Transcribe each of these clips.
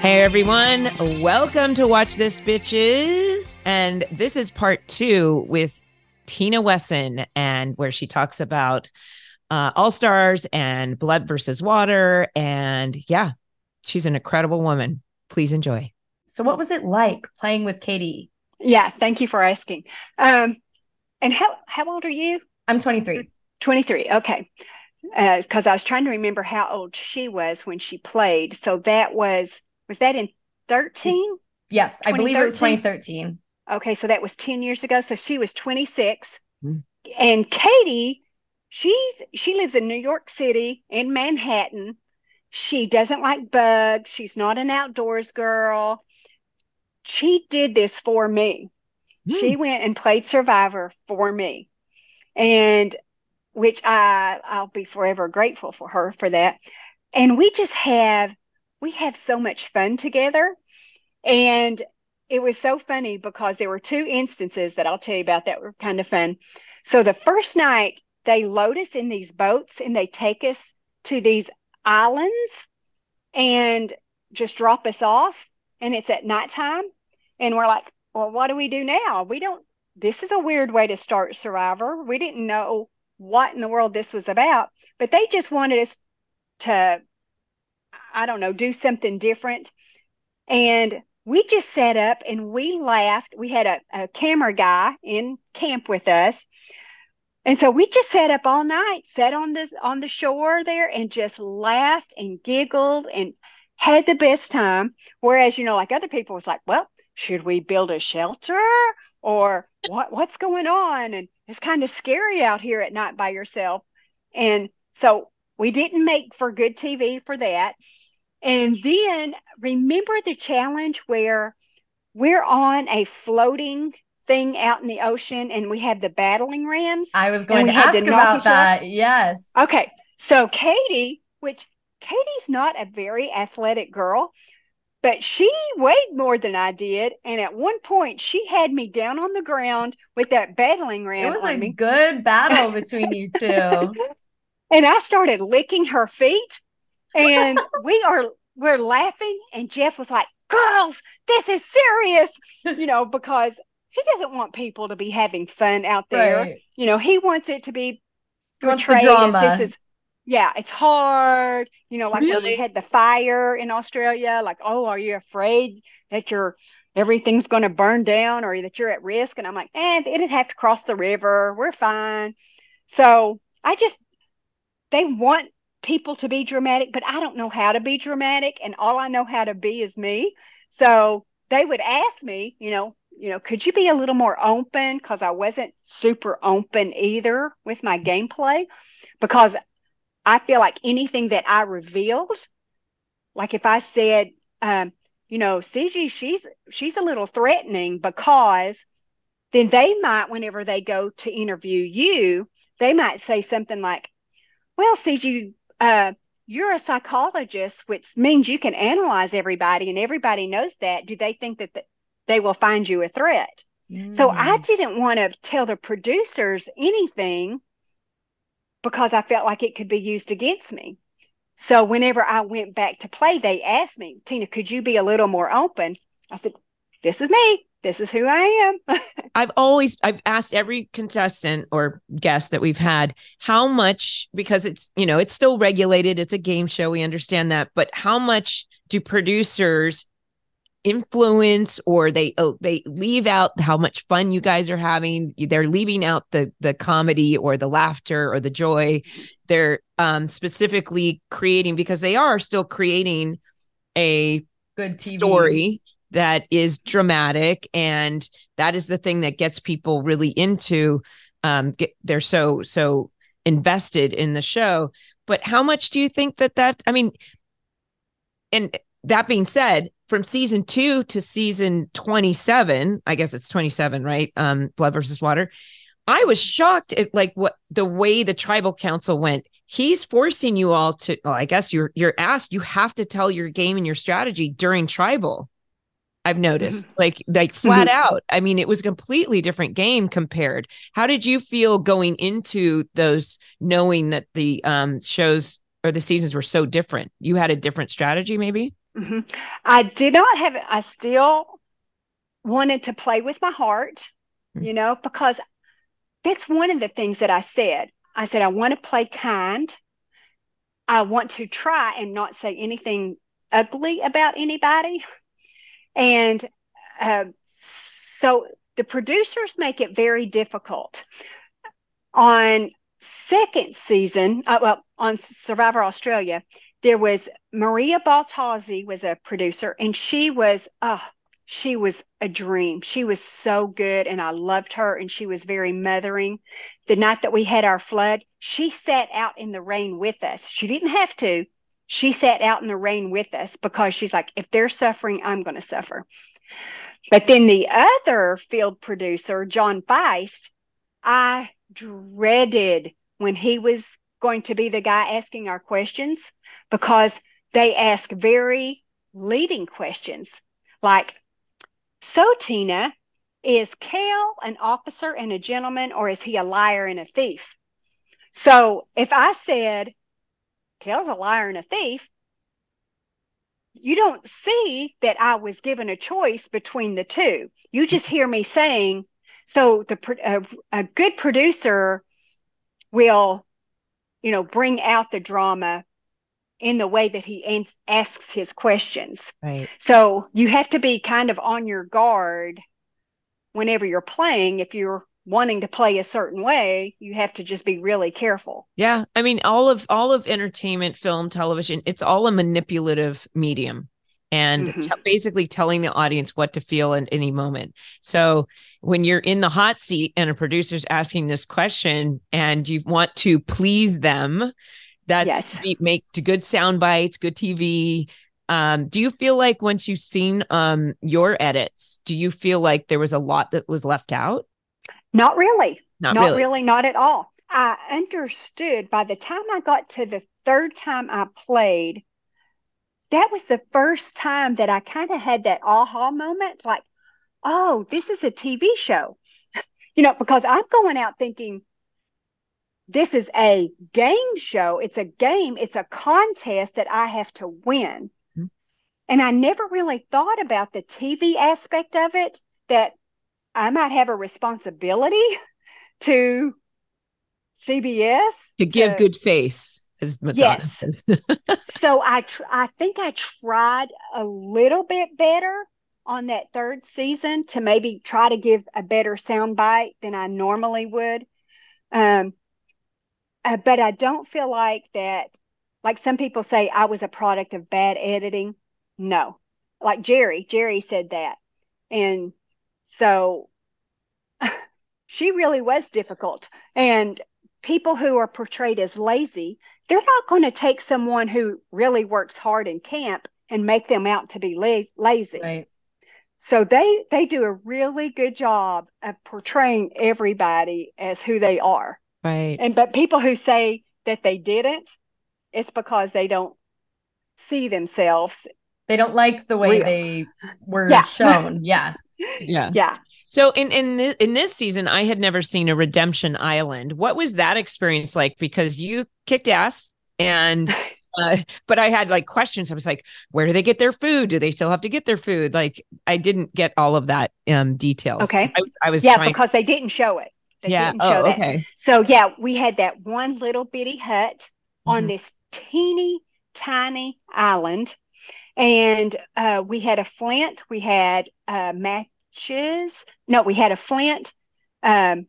Hey everyone, welcome to Watch This Bitches. And this is part two with Tina Wesson, and where she talks about uh, All Stars and Blood versus Water. And yeah, she's an incredible woman. Please enjoy. So, what was it like playing with Katie? Yeah, thank you for asking. Um, and how how old are you? I'm 23. 23. Okay. Because uh, I was trying to remember how old she was when she played. So that was was that in 13? Yes, I believe it was 2013. Okay, so that was 10 years ago. So she was 26. Mm. And Katie, she's she lives in New York City in Manhattan. She doesn't like bugs. She's not an outdoors girl. She did this for me. Mm. She went and played Survivor for me. And which I I'll be forever grateful for her for that. And we just have we have so much fun together. And it was so funny because there were two instances that I'll tell you about that were kind of fun. So the first night, they load us in these boats and they take us to these islands and just drop us off. And it's at nighttime. And we're like, well, what do we do now? We don't, this is a weird way to start Survivor. We didn't know what in the world this was about, but they just wanted us to I don't know, do something different. And we just sat up and we laughed. We had a, a camera guy in camp with us. And so we just sat up all night, sat on the on the shore there and just laughed and giggled and had the best time. Whereas, you know, like other people was like, well, should we build a shelter or what what's going on? And it's kind of scary out here at night by yourself. And so we didn't make for good TV for that. And then remember the challenge where we're on a floating thing out in the ocean and we have the battling rams. I was going to ask to about that. Yes. Okay. So Katie, which Katie's not a very athletic girl, but she weighed more than I did. And at one point, she had me down on the ground with that battling ram. It was a me. good battle between you two. And I started licking her feet, and we are we're laughing, and Jeff was like, "Girls, this is serious," you know, because he doesn't want people to be having fun out there. Right. You know, he wants it to be portrayed as this is yeah, it's hard. You know, like really? when we had the fire in Australia, like, oh, are you afraid that you're everything's going to burn down or that you're at risk? And I'm like, eh, it'd have to cross the river. We're fine. So I just they want people to be dramatic, but I don't know how to be dramatic, and all I know how to be is me. So they would ask me, you know, you know, could you be a little more open? Because I wasn't super open either with my gameplay, because I feel like anything that I revealed, like if I said, um, you know, CG, she's she's a little threatening because then they might, whenever they go to interview you, they might say something like, well, CG, uh, you're a psychologist, which means you can analyze everybody and everybody knows that. Do they think that the, they will find you a threat? Mm. So I mm. didn't want to tell the producers anything because I felt like it could be used against me. So whenever I went back to play, they asked me, Tina, could you be a little more open? I said, this is me this is who I am. I've always I've asked every contestant or guest that we've had how much because it's you know it's still regulated. It's a game show. We understand that. But how much do producers influence or they oh, they leave out how much fun you guys are having? They're leaving out the the comedy or the laughter or the joy. They're um specifically creating because they are still creating a good TV. story that is dramatic and that is the thing that gets people really into um get, they're so so invested in the show. But how much do you think that that i mean and that being said from season 2 to season 27 i guess it's 27 right? Um blood versus water. I was shocked at like what the way the tribal council went. He's forcing you all to well, i guess you're you're asked you have to tell your game and your strategy during tribal I've noticed mm-hmm. like like flat mm-hmm. out. I mean, it was a completely different game compared. How did you feel going into those knowing that the um shows or the seasons were so different? You had a different strategy maybe? Mm-hmm. I did not have it. I still wanted to play with my heart, mm-hmm. you know, because that's one of the things that I said. I said, I want to play kind. I want to try and not say anything ugly about anybody. And uh, so the producers make it very difficult. On second season, uh, well, on Survivor Australia, there was Maria Baltazzi was a producer, and she was, oh, she was a dream. She was so good, and I loved her, and she was very mothering. The night that we had our flood, she sat out in the rain with us. She didn't have to. She sat out in the rain with us because she's like, if they're suffering, I'm going to suffer. But then the other field producer, John Feist, I dreaded when he was going to be the guy asking our questions because they ask very leading questions like, So, Tina, is Kel an officer and a gentleman, or is he a liar and a thief? So, if I said, Kel's a liar and a thief, you don't see that I was given a choice between the two. You just hear me saying, so the a, a good producer will, you know, bring out the drama in the way that he ans- asks his questions. Right. So you have to be kind of on your guard whenever you're playing. If you're wanting to play a certain way, you have to just be really careful. Yeah. I mean, all of all of entertainment, film, television, it's all a manipulative medium and mm-hmm. t- basically telling the audience what to feel in any moment. So when you're in the hot seat and a producer's asking this question and you want to please them, that's yes. make good sound bites, good TV. Um, do you feel like once you've seen um, your edits, do you feel like there was a lot that was left out? Not really. Not, not really. really. Not at all. I understood by the time I got to the third time I played, that was the first time that I kind of had that aha moment like, oh, this is a TV show. you know, because I'm going out thinking, this is a game show. It's a game, it's a contest that I have to win. Mm-hmm. And I never really thought about the TV aspect of it that I might have a responsibility to CBS to give good face as Madonna yes. so I tr- I think I tried a little bit better on that third season to maybe try to give a better sound bite than I normally would. Um, uh, but I don't feel like that. Like some people say, I was a product of bad editing. No, like Jerry. Jerry said that, and so she really was difficult. And people who are portrayed as lazy they're not going to take someone who really works hard in camp and make them out to be lazy. Right. So they they do a really good job of portraying everybody as who they are. Right. And but people who say that they didn't, it's because they don't see themselves. They don't like the way real. they were yeah. shown. Yeah. yeah. Yeah. So in in this, in this season, I had never seen a Redemption Island. What was that experience like? Because you kicked ass, and uh, but I had like questions. I was like, where do they get their food? Do they still have to get their food? Like I didn't get all of that um details. Okay, I was, I was yeah because they didn't show it. They yeah. didn't show oh, that. Okay. So yeah, we had that one little bitty hut mm-hmm. on this teeny tiny island and uh, we had a flint we had uh, matches. No, we had a flint. Um,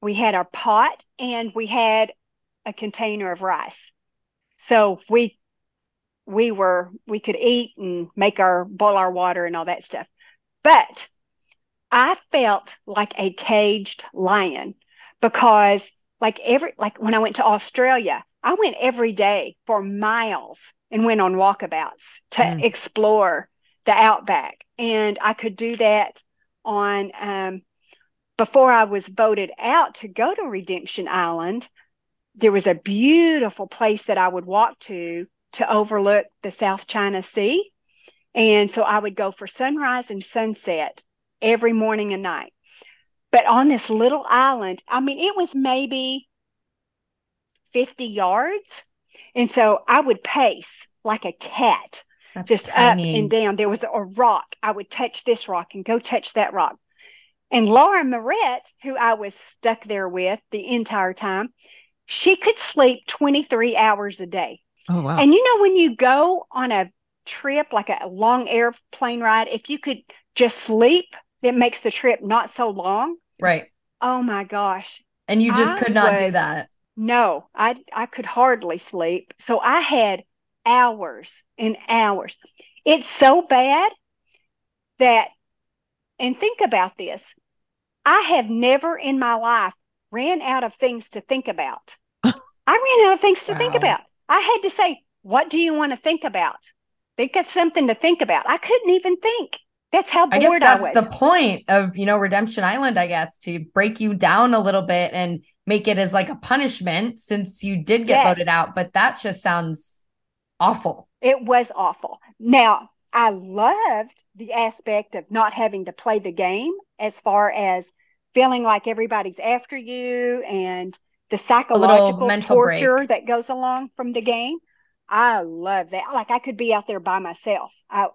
we had our pot and we had a container of rice. So we we were we could eat and make our boil our water and all that stuff. But I felt like a caged lion because like every like when I went to Australia, I went every day for miles and went on walkabouts to mm. explore the outback. And I could do that on um, before I was voted out to go to Redemption Island. There was a beautiful place that I would walk to to overlook the South China Sea. And so I would go for sunrise and sunset every morning and night. But on this little island, I mean, it was maybe 50 yards. And so I would pace like a cat That's just tiny. up and down. There was a rock. I would touch this rock and go touch that rock. And Laura Morett, who I was stuck there with the entire time, she could sleep 23 hours a day. Oh, wow. And you know, when you go on a trip, like a long airplane ride, if you could just sleep, it makes the trip not so long. Right. Oh my gosh. And you just I could not do that. No, I I could hardly sleep. So I had hours and hours. It's so bad that and think about this. I have never in my life ran out of things to think about. I ran out of things to wow. think about. I had to say, what do you want to think about? Think of something to think about. I couldn't even think. That's how bored I, guess that's I the point of, you know, Redemption Island, I guess, to break you down a little bit and make it as like a punishment since you did get yes. voted out. But that just sounds awful. It was awful. Now, I loved the aspect of not having to play the game as far as feeling like everybody's after you and the psychological torture break. that goes along from the game. I love that. Like I could be out there by myself. I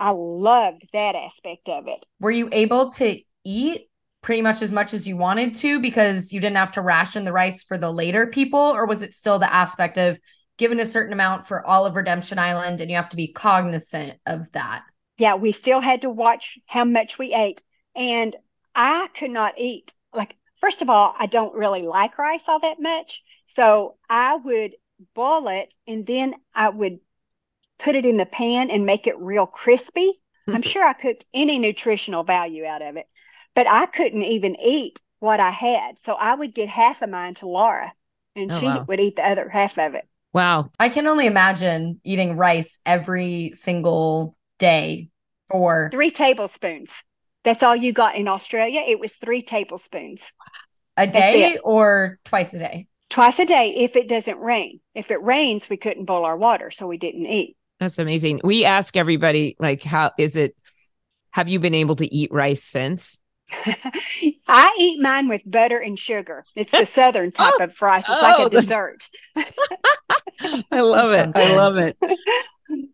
I loved that aspect of it. Were you able to eat pretty much as much as you wanted to because you didn't have to ration the rice for the later people or was it still the aspect of given a certain amount for all of Redemption Island and you have to be cognizant of that? Yeah, we still had to watch how much we ate and I could not eat like first of all, I don't really like rice all that much. So I would boil it and then I would put it in the pan and make it real crispy. I'm mm-hmm. sure I cooked any nutritional value out of it, but I couldn't even eat what I had. So I would get half of mine to Laura and oh, she wow. would eat the other half of it. Wow. I can only imagine eating rice every single day for three tablespoons. That's all you got in Australia. It was three tablespoons. A day or twice a day? Twice a day if it doesn't rain. If it rains, we couldn't boil our water, so we didn't eat. That's amazing. We ask everybody, like, how is it? Have you been able to eat rice since? I eat mine with butter and sugar. It's the southern type oh, of rice. It's oh, like a oh, dessert. I love it. I love it.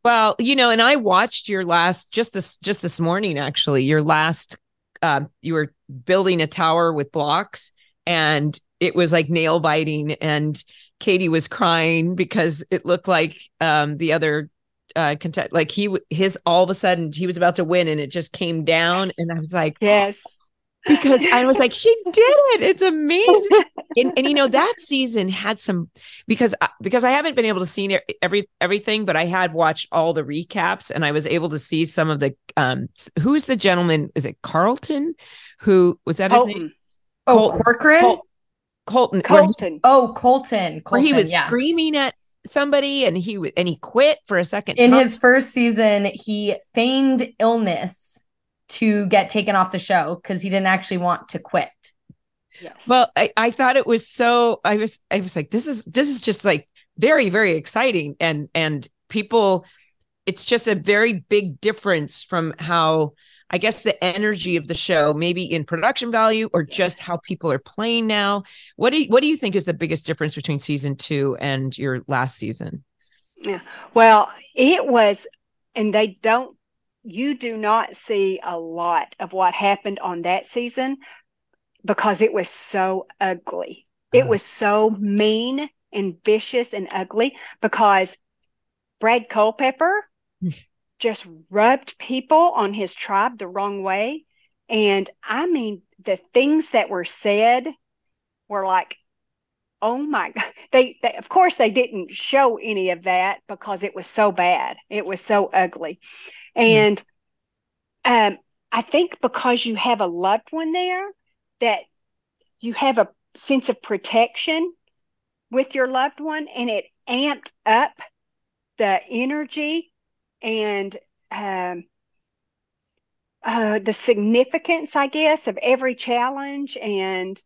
Well, you know, and I watched your last just this just this morning actually. Your last uh, you were building a tower with blocks and it was like nail biting and Katie was crying because it looked like um, the other uh content like he his all of a sudden he was about to win and it just came down and i was like yes because i was like she did it it's amazing and, and you know that season had some because because i haven't been able to see every everything but i had watched all the recaps and i was able to see some of the um who is the gentleman is it carlton who was that Colton. his name oh Colton. corcoran Col- Colton. Colton. He, oh, Colton. Colton. Where he was yeah. screaming at somebody and he and he quit for a second in time. his first season he feigned illness to get taken off the show because he didn't actually want to quit. Yes. Well I, I thought it was so i was i was like this is this is just like very very exciting. And and people it's just a very big difference from how I guess the energy of the show, maybe in production value or just how people are playing now. What do you, what do you think is the biggest difference between season two and your last season? Yeah, well, it was, and they don't. You do not see a lot of what happened on that season because it was so ugly. It uh-huh. was so mean and vicious and ugly because Brad Culpepper just rubbed people on his tribe the wrong way. And I mean, the things that were said were like, oh my God. They, they, of course, they didn't show any of that because it was so bad. It was so ugly. And mm. um, I think because you have a loved one there, that you have a sense of protection with your loved one, and it amped up the energy and um, uh, the significance, I guess, of every challenge. And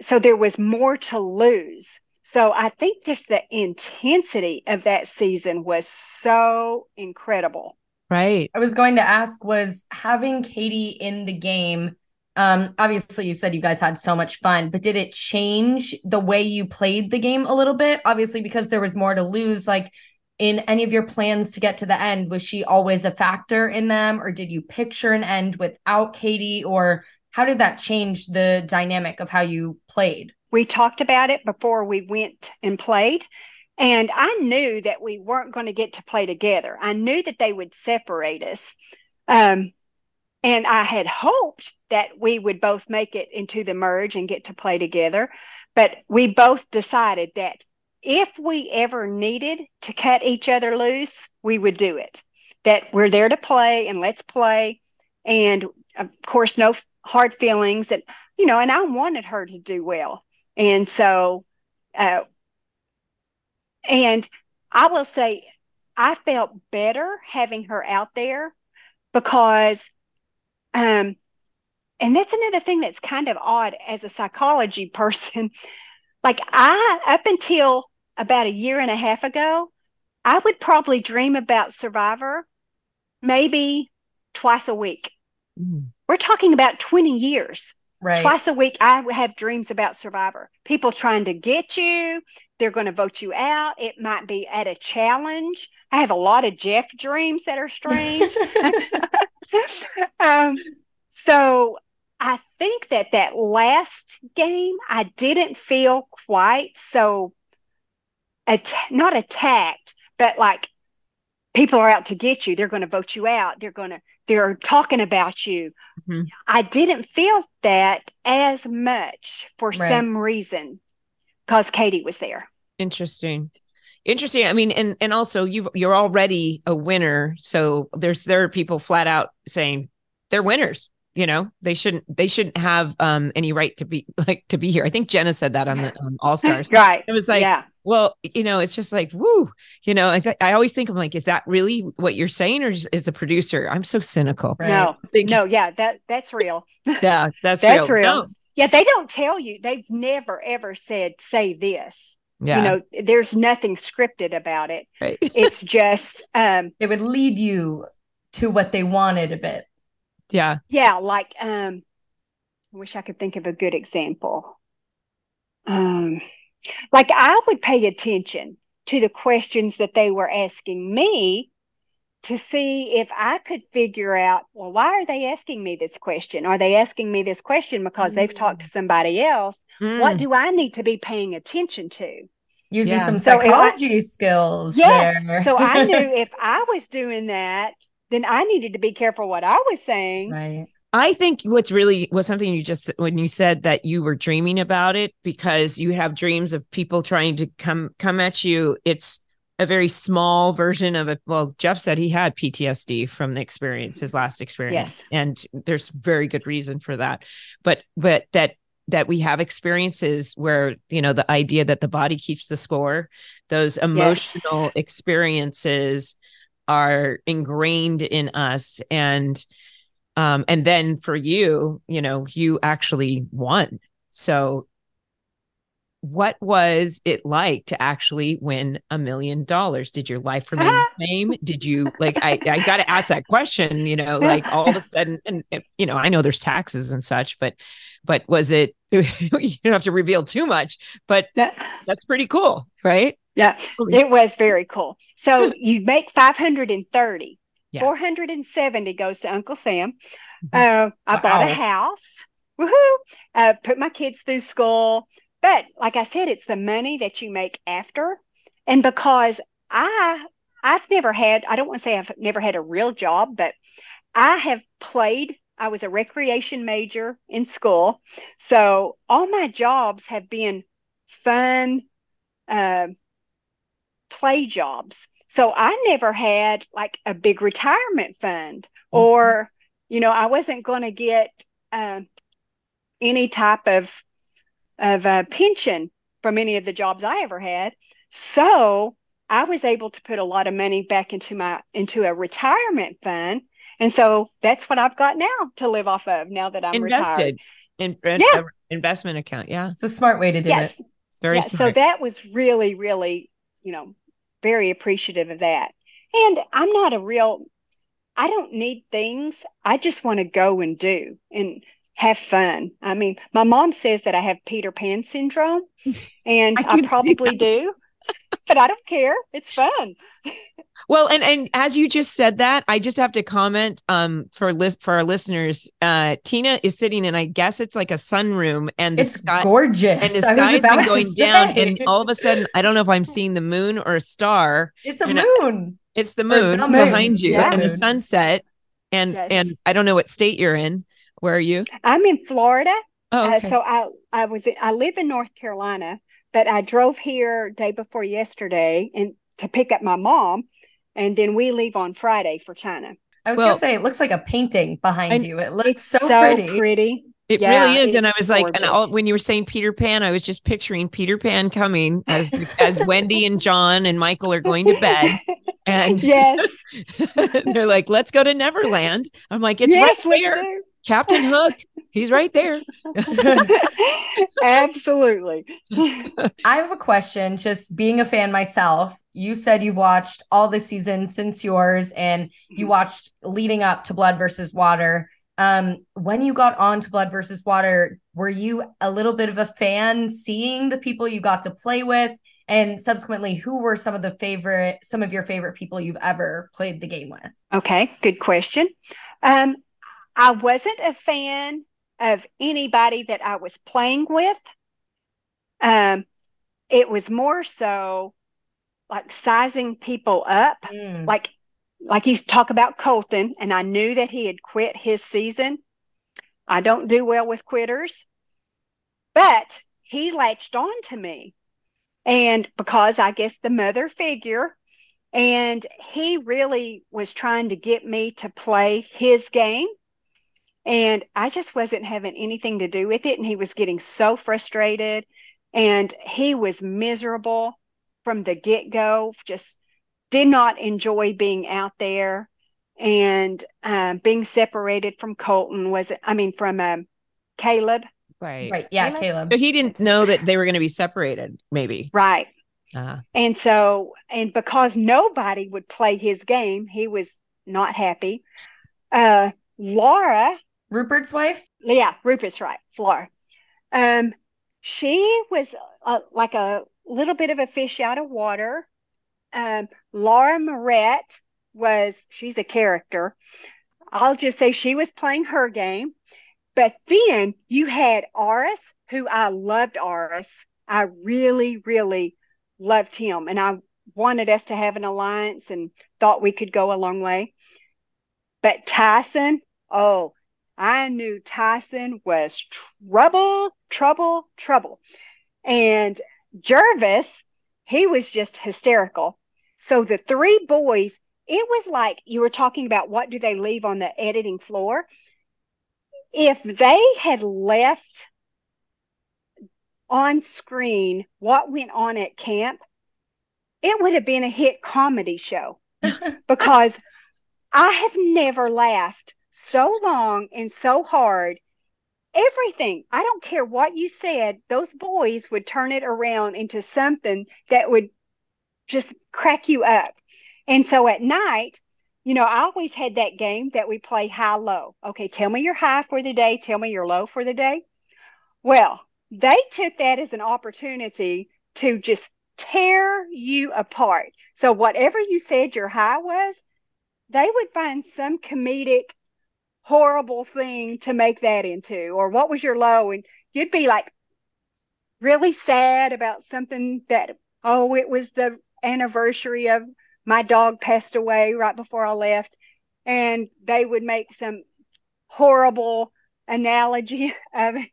so there was more to lose. So I think just the intensity of that season was so incredible. Right. I was going to ask was having Katie in the game um obviously you said you guys had so much fun but did it change the way you played the game a little bit obviously because there was more to lose like in any of your plans to get to the end? Was she always a factor in them, or did you picture an end without Katie, or how did that change the dynamic of how you played? We talked about it before we went and played. And I knew that we weren't going to get to play together. I knew that they would separate us. Um, and I had hoped that we would both make it into the merge and get to play together. But we both decided that if we ever needed to cut each other loose, we would do it. That we're there to play and let's play. And of course, no hard feelings. And, you know, and I wanted her to do well. And so, uh, and I will say, I felt better having her out there because, um, and that's another thing that's kind of odd as a psychology person. like I, up until about a year and a half ago, I would probably dream about Survivor maybe twice a week. Mm. We're talking about 20 years. Right. Twice a week, I have dreams about Survivor. People trying to get you. They're going to vote you out. It might be at a challenge. I have a lot of Jeff dreams that are strange. um, so I think that that last game, I didn't feel quite so at- not attacked, but like people are out to get you. They're going to vote you out. They're going to they're talking about you. Mm-hmm. I didn't feel that as much for right. some reason because Katie was there. Interesting. Interesting. I mean, and and also you you're already a winner. So there's there are people flat out saying they're winners you know they shouldn't they shouldn't have um any right to be like to be here i think jenna said that on the um, all stars right it was like yeah well you know it's just like woo you know i th- i always think i'm like is that really what you're saying or is, is the producer i'm so cynical right? no think, no yeah that that's real yeah that's that's real, real. No. yeah they don't tell you they've never ever said say this yeah. you know there's nothing scripted about it right. it's just um it would lead you to what they wanted a bit yeah. Yeah. Like, um, I wish I could think of a good example. Um, like I would pay attention to the questions that they were asking me to see if I could figure out, well, why are they asking me this question? Are they asking me this question because mm. they've talked to somebody else? Mm. What do I need to be paying attention to? Using yeah. some psychology so I, skills. Yes. so I knew if I was doing that, then I needed to be careful what I was saying. Right. I think what's really was something you just when you said that you were dreaming about it because you have dreams of people trying to come come at you. It's a very small version of it. Well, Jeff said he had PTSD from the experience, his last experience, yes. and there's very good reason for that. But but that that we have experiences where you know the idea that the body keeps the score, those emotional yes. experiences are ingrained in us and um and then for you you know you actually won. So what was it like to actually win a million dollars? Did your life remain the same? Did you like i i got to ask that question you know like all of a sudden and you know i know there's taxes and such but but was it you don't have to reveal too much but that's pretty cool right? Yeah, it was very cool. So you make 530. Yeah. 470 goes to Uncle Sam. Mm-hmm. Uh, I wow. bought a house. Woohoo! Uh, put my kids through school. But like I said, it's the money that you make after. And because I I've never had, I don't want to say I've never had a real job, but I have played. I was a recreation major in school. So all my jobs have been fun, uh, play jobs. So I never had like a big retirement fund mm-hmm. or, you know, I wasn't going to get uh, any type of, of uh, pension from any of the jobs I ever had. So I was able to put a lot of money back into my, into a retirement fund. And so that's what I've got now to live off of now that I'm invested retired. in yeah. investment account. Yeah. It's a smart way to do yes. it. It's very yeah, so that was really, really, you know, very appreciative of that. And I'm not a real, I don't need things. I just want to go and do and have fun. I mean, my mom says that I have Peter Pan syndrome, and I, I probably do. but I don't care. It's fun. Well, and and as you just said that, I just have to comment um for list for our listeners. Uh Tina is sitting in I guess it's like a sunroom and the It's sky gorgeous. and the I was sky's been going down and all of a sudden I don't know if I'm seeing the moon or a star. it's a and I- moon. It's the moon the moon. behind you Yeah. and the sunset. And Yes. and I don't know what state you're in. Where are you? I'm in Florida. Oh, Uh, so I I was I live in North Carolina, but I drove here day before yesterday and to pick up my mom, and then we leave on Friday for China. I was Well- gonna say it looks like a painting behind And you. It looks It's so, so, pretty. pretty. It Yeah, really is, and I it's was like, and all, when you were saying Peter Pan, I was just picturing Peter Pan coming as as Wendy and John and Michael are going to bed, and yes, they're like, "Let's go to Neverland." I'm like, "It's yes, right let's there. Captain Hook. He's right there." Absolutely. I have a question. Just being a fan myself, you said you've watched all the seasons since yours, and you watched leading up to Blood versus Water. Um, when you got on to Blood versus Water, were you a little bit of a fan seeing the people you got to play with? And subsequently, who were some of the favorite, some of your favorite people you've ever played the game with? Okay, good question. Um, I wasn't a fan of anybody that I was playing with. Um, it was more so like sizing people up. Mm. Like like you talk about Colton, and I knew that he had quit his season. I don't do well with quitters, but he latched on to me. And because I guess the mother figure, and he really was trying to get me to play his game. And I just wasn't having anything to do with it. And he was getting so frustrated. And he was miserable from the get go, just did not enjoy being out there. And um, being separated from Colton was, I mean, from um, Caleb. Right. Right. Yeah, Caleb? Caleb. So he didn't know that they were going to be separated. Maybe. Right. Uh, And so, and because nobody would play his game, he was not happy. Uh, Laura, Rupert's wife? yeah, Rupert's right, Laura. Um, she was uh, like a little bit of a fish out of water. Um, Laura Morett was, she's a character. I'll just say she was playing her game. But then you had Aras, who I loved Aras. I really, really loved him. And I wanted us to have an alliance and thought we could go a long way. But Tyson, oh, I knew Tyson was trouble, trouble, trouble. And Gervase, he was just hysterical. So the three boys, it was like you were talking about what do they leave on the editing floor? If they had left on screen what went on at camp, it would have been a hit comedy show because I have never laughed so long and so hard. Everything, I don't care what you said, those boys would turn it around into something that would just crack you up. And so at night, you know, I always had that game that we play high low. Okay, tell me your high for the day, tell me your low for the day. Well, they took that as an opportunity to just tear you apart. So whatever you said your high was, they would find some comedic horrible thing to make that into or what was your low and you'd be like really sad about something that oh it was the anniversary of my dog passed away right before I left and they would make some horrible analogy of it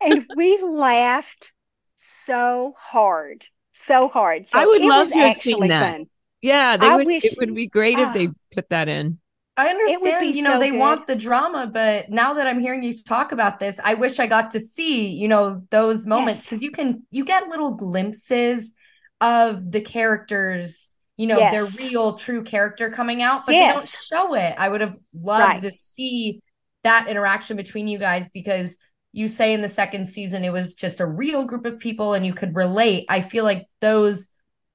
and we laughed so hard so hard so I would love to have seen that. fun. yeah, they I would. wish- it would be great if they put that in. I understand, you know, so they good. want the drama, but now that I'm hearing you talk about this, I wish I got to see, you know, those moments Yes. because you can you get little glimpses of the characters, you know, Yes. their real true character coming out, but Yes. they don't show it. I would have loved Right. to see that interaction between you guys because you say in the second season it was just a real group of people and you could relate. I feel like those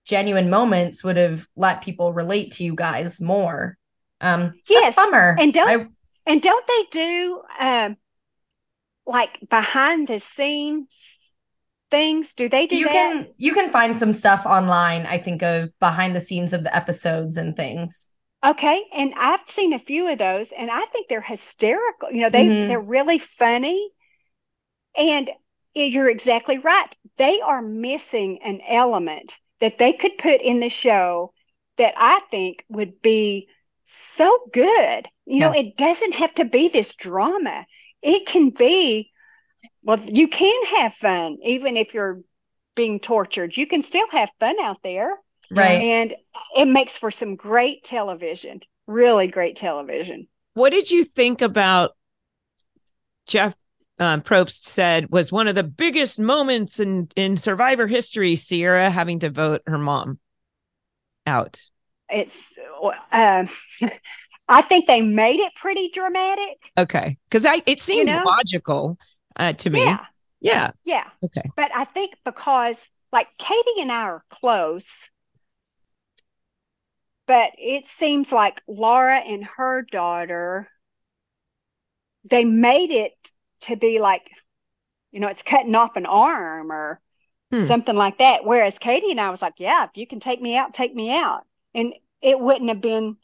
genuine moments would have let people relate to you guys more. Um, Yes, bummer. and don't- I- And don't they do um like behind the scenes things? Do they do you that? can you can find some stuff online, I think, of behind the scenes of the episodes and things. Okay, and I've seen a few of those, and I think they're hysterical. You know, they Mhm. they're really funny, and you're exactly right. They are missing an element that they could put in the show that I think would be so good. You know, it doesn't have to be this drama. It can be, well, you can have fun even if you're being tortured. You can still have fun out there Right. and it makes for some great television really great television What did you think about Jeff um, Probst said was one of the biggest moments in in Survivor history? Ciera having to vote her mom out. It's um i think they made it pretty dramatic Okay, because I it seemed know? logical uh, to me. yeah Yeah. yeah Okay. but i think because like katie and i are close but it seems like laura and her daughter they made it to be like you know it's cutting off an arm or Hmm. something like that. Whereas Katie and I was like, yeah, if you can take me out, take me out. And it wouldn't have been,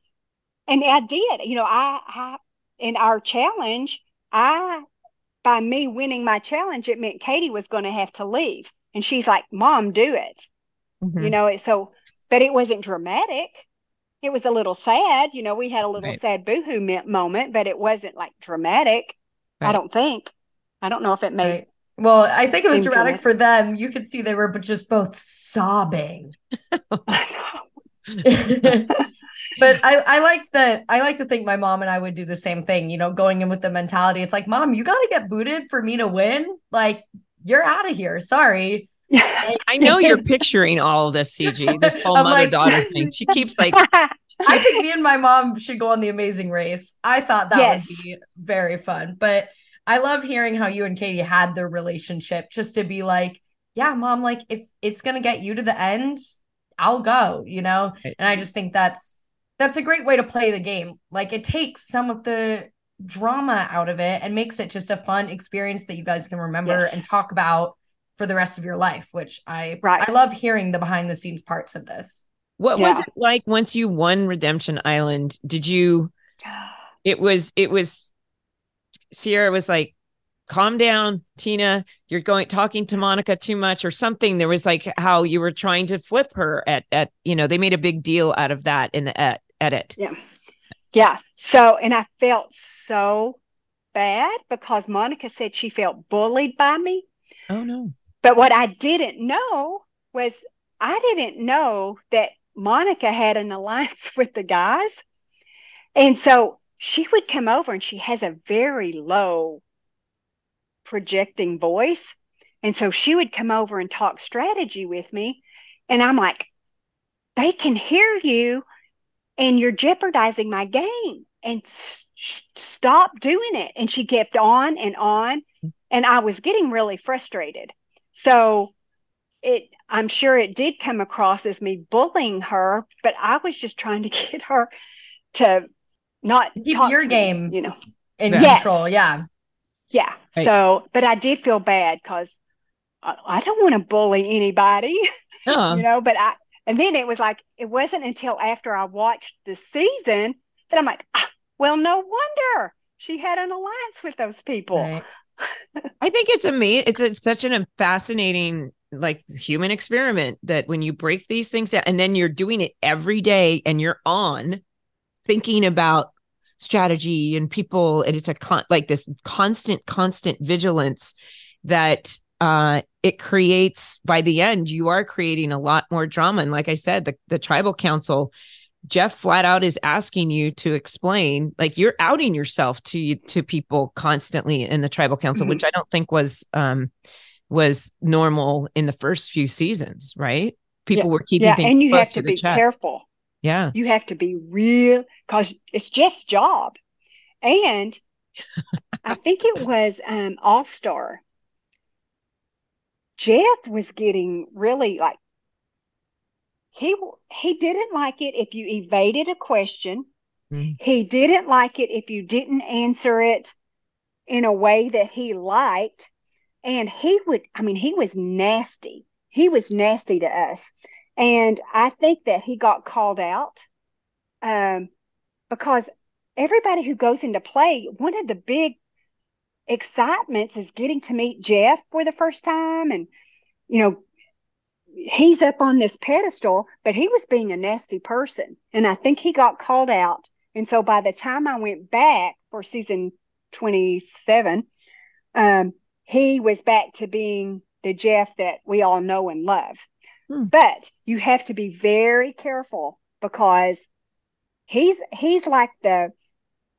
and I did, you know, I, I, in our challenge, I, by me winning my challenge, it meant Katie was going to have to leave. And she's like, mom, do it. Mhm. You know, it, so, but it wasn't dramatic. It was a little sad. You know, we had a little Right. sad boohoo me- moment, but it wasn't like dramatic. I don't think. I don't know if it made Right. Well, I think it was dramatic dramatic. for them. You could see they were but just both sobbing. but I, I like that. I like to think my mom and I would do the same thing, you know, going in with the mentality. It's like, mom, you got to get booted for me to win. Like, you're out of here. Sorry. I know you're picturing all of this, CG, this whole I'm mother like- daughter thing. She keeps like, I think me and my mom should go on the amazing race. I thought that Yes. would be very fun. But I love hearing how you and Katie had their relationship just to be like, yeah, mom, like if it's gonna get you to the end, I'll go, you know? Right. And I just think that's that's a great way to play the game. Like it takes some of the drama out of it and makes it just a fun experience that you guys can remember Yes. and talk about for the rest of your life, which I Right. I love hearing the behind the scenes parts of this. what was it like once you won Redemption Island? Did you? It was. It was. Ciera was like, "Calm down, Tina. You're going talking to Monica too much, or something." There was like how you were trying to flip her at at you know they made a big deal out of that in the ed- edit. Yeah. Yeah. So, and I felt so bad because Monica said she felt bullied by me. Oh no. But what I didn't know was I didn't know that Monica had an alliance with the guys. And so she would come over and she has a very low projecting voice. And so she would come over and talk strategy with me. And I'm like, they can hear you and you're jeopardizing my game and s- stop doing it. And she kept on and on. And I was getting really frustrated. So it, I'm sure it did come across as me bullying her, but I was just trying to get her to not Keep talk your to me, game. you know. In Yes. control, yeah. Yeah. Right. So, but I did feel bad because I, I don't want to bully anybody, Oh, you know. But I, and then it was like it wasn't until after I watched the season that I'm like, ah, well, no wonder she had an alliance with those people. Right. I think it's amazing. It's a, such an, fascinating, like human experiment that when you break these things down and then you're doing it every day and you're on thinking about strategy and people, and it's a con- like this constant, constant vigilance that uh it creates by the end you are creating a lot more drama and like i said the, the tribal council jeff flat out is asking you to explain like you're outing yourself to to people constantly in the tribal council Mhm. which i don't think was um was normal in the first few seasons right people were keeping Yeah, things and you have to the be chest. careful. Yeah You have to be real because it's Jeff's job. And I think it was um, All Star. Jeff was getting really like he he didn't like it if you evaded a question. Mm. He didn't like it if you didn't answer it in a way that he liked. And he would, I mean, he was nasty. He was nasty to us. And I think that he got called out um, because everybody who goes into play, one of the big excitements is getting to meet Jeff for the first time. And, you know, he's up on this pedestal, but he was being a nasty person. And I think he got called out. And so by the time I went back for season 27, um, he was back to being the Jeff that we all know and love. Hmm. But you have to be very careful because he's he's like the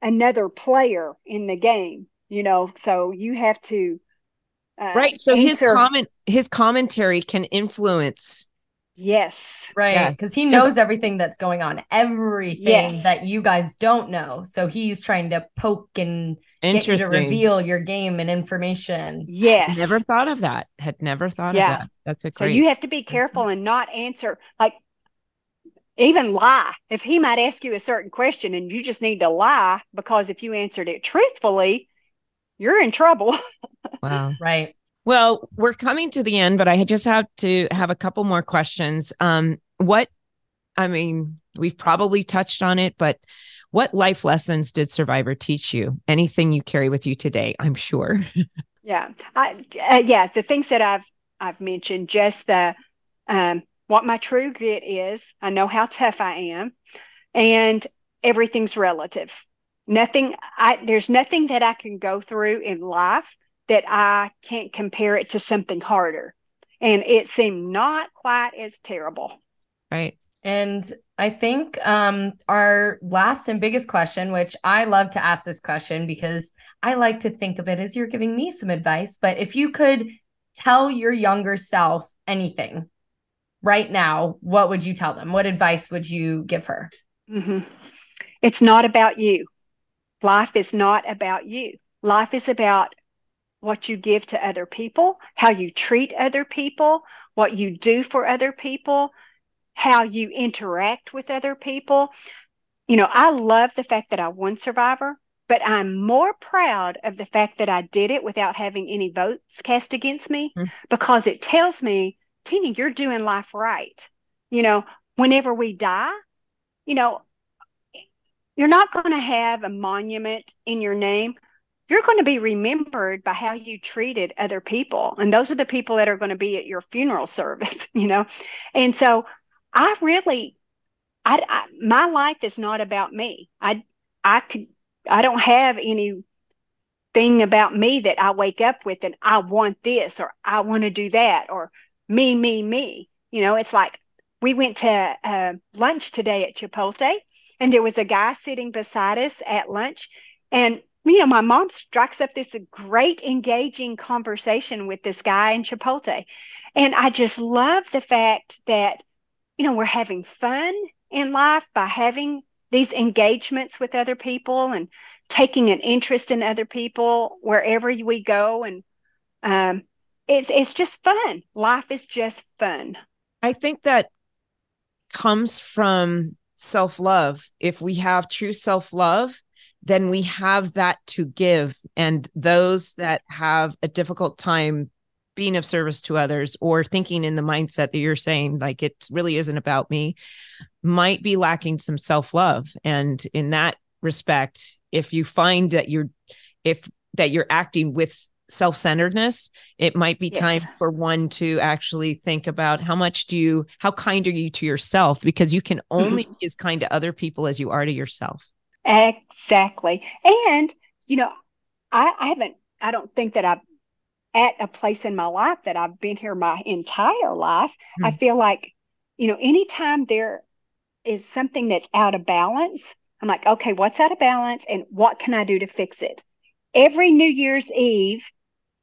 another player in the game, you know. So you have to uh, right. So his comment his commentary can influence Yes. Right. Because yes. he knows everything that's going on, everything yes. that you guys don't know. So he's trying to poke and get you to reveal your game and information. Yes. Never thought of that. Had never thought yeah. of that. That's a great. So you have to be careful and not answer like even lie. If he might ask you a certain question and you just need to lie because if you answered it truthfully, you're in trouble. wow. Right. Well, we're coming to the end, but I just have to have a couple more questions. Um, what, I mean, we've probably touched on it, but what life lessons did Survivor teach you? Anything you carry with you today? I'm sure. yeah, I, uh, yeah, the things that I've I've mentioned, just the um, what my true grit is. I know how tough I am, and everything's relative. Nothing. I there's nothing that I can go through in life that I can't compare it to something harder. And it seemed not quite as terrible. Right. And I think um, our last and biggest question, which I love to ask this question because I like to think of it as you're giving me some advice. But if you could tell your younger self anything right now, what would you tell them? What advice would you give her? Mm-hmm. It's not about you. Life is not about you. Life is about what you give to other people, how you treat other people, what you do for other people, how you interact with other people. You know, I love the fact that I won Survivor, but I'm more proud of the fact that I did it without having any votes cast against me mm-hmm. because it tells me, Tina, you're doing life right. You know, whenever we die, you know, you're not going to have a monument in your name you're going to be remembered by how you treated other people and those are the people that are going to be at your funeral service you know and so i really I, I, my life is not about me i i could i don't have any thing about me that i wake up with and i want this or i want to do that or me me me you know it's like we went to uh, lunch today at chipotle and there was a guy sitting beside us at lunch and you know, my mom strikes up this great engaging conversation with this guy in Chipotle. And I just love the fact that, you know, we're having fun in life by having these engagements with other people and taking an interest in other people wherever we go. And um, it's, it's just fun. Life is just fun. I think that comes from self love. If we have true self love, then we have that to give. And those that have a difficult time being of service to others or thinking in the mindset that you're saying, like it really isn't about me, might be lacking some self love. And in that respect, if you find that you're, if that you're acting with self-centeredness it might be yes. time for one to actually think about how much do you how kind are you to yourself because you can only mm-hmm. be as kind to other people as you are to yourself Exactly. And, you know, I, I haven't, I don't think that I'm at a place in my life that I've been here my entire life. Mm. I hmm. feel like, you know, anytime there is something that's out of balance, I'm like, okay, what's out of balance and what can I do to fix it? Every New Year's Eve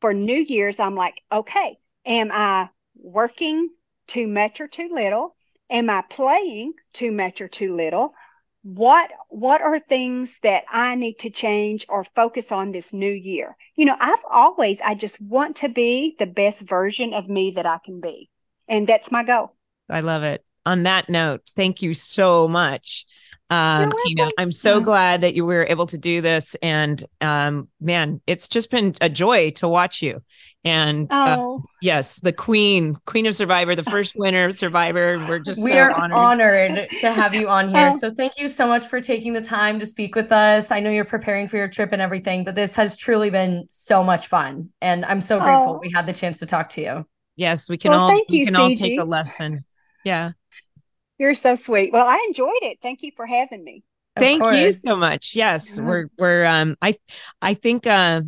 for New Year's, I'm like, okay, am I working too much or too little? Am I playing too much or too little? What what are things that i need to change or focus on this new year? You know i've always i just want to be the best version of me that i can be. And that's my goal. I love it. On that note thank you so much um, Tina. I'm so glad that you were able to do this. And um, man, it's just been a joy to watch you. And uh, oh. yes, the queen, queen of Survivor, the first winner of Survivor. We're just we so are honored. honored to have you on here. So thank you so much for taking the time to speak with us. I know you're preparing for your trip and everything, but this has truly been so much fun, and I'm so grateful oh. we had the chance to talk to you. Yes, we can well, all thank we you, can CG. all take a lesson. Yeah. You're so sweet. Well, I enjoyed it. Thank you for having me. Thank you so much. Yes, yeah. we're we're um I I think uh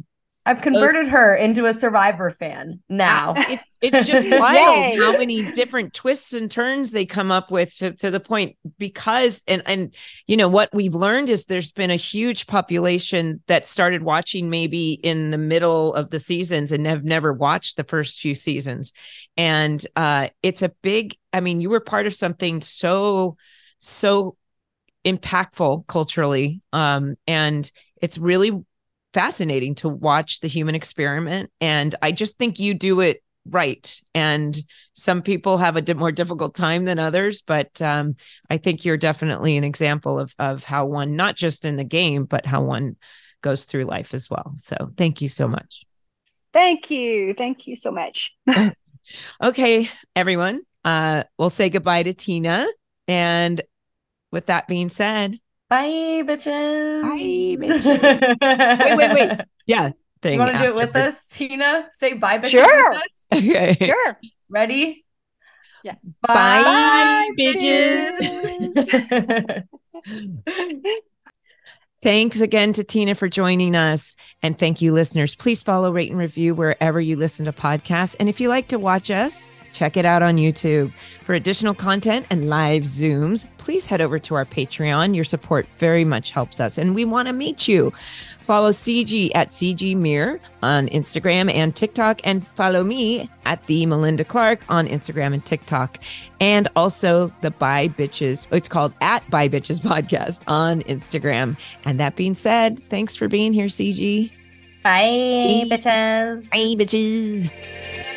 I've converted her into a Survivor fan now. It, it's just wild how many different twists and turns they come up with to, to the point because and and you know what we've learned is there's been a huge population that started watching maybe in the middle of the seasons and have never watched the first few seasons, and uh, it's a big. I mean, you were part of something so so impactful culturally, um, and it's really fascinating to watch the human experiment. And I just think you do it right. And some people have a more difficult time than others, but um, I think you're definitely an example of of how one, not just in the game, but how one goes through life as well. So thank you so much. Thank you. Thank you so much. okay, everyone. Uh, we'll say goodbye to Tina. And with that being said, Bye, bitches. Bye, bitches. wait, wait, wait. Yeah. Thing you want to do it with us, Tina? Say bye, bitches. Sure. Okay. Sure. Ready? Yeah. Bye, bye bitches. bitches. Thanks again to Tina for joining us. And thank you, listeners. Please follow, rate, and review wherever you listen to podcasts. And if you like to watch us, Check it out on YouTube. For additional content and live Zooms, please head over to our Patreon. Your support very much helps us, and we want to meet you. Follow CG at CG Mirror on Instagram and TikTok, and follow me at the Melinda Clark on Instagram and TikTok, and also the Bye Bitches. It's called at Bye Bitches Podcast on Instagram. And that being said, thanks for being here, CG. Bye, Bye. bitches. Bye, bitches.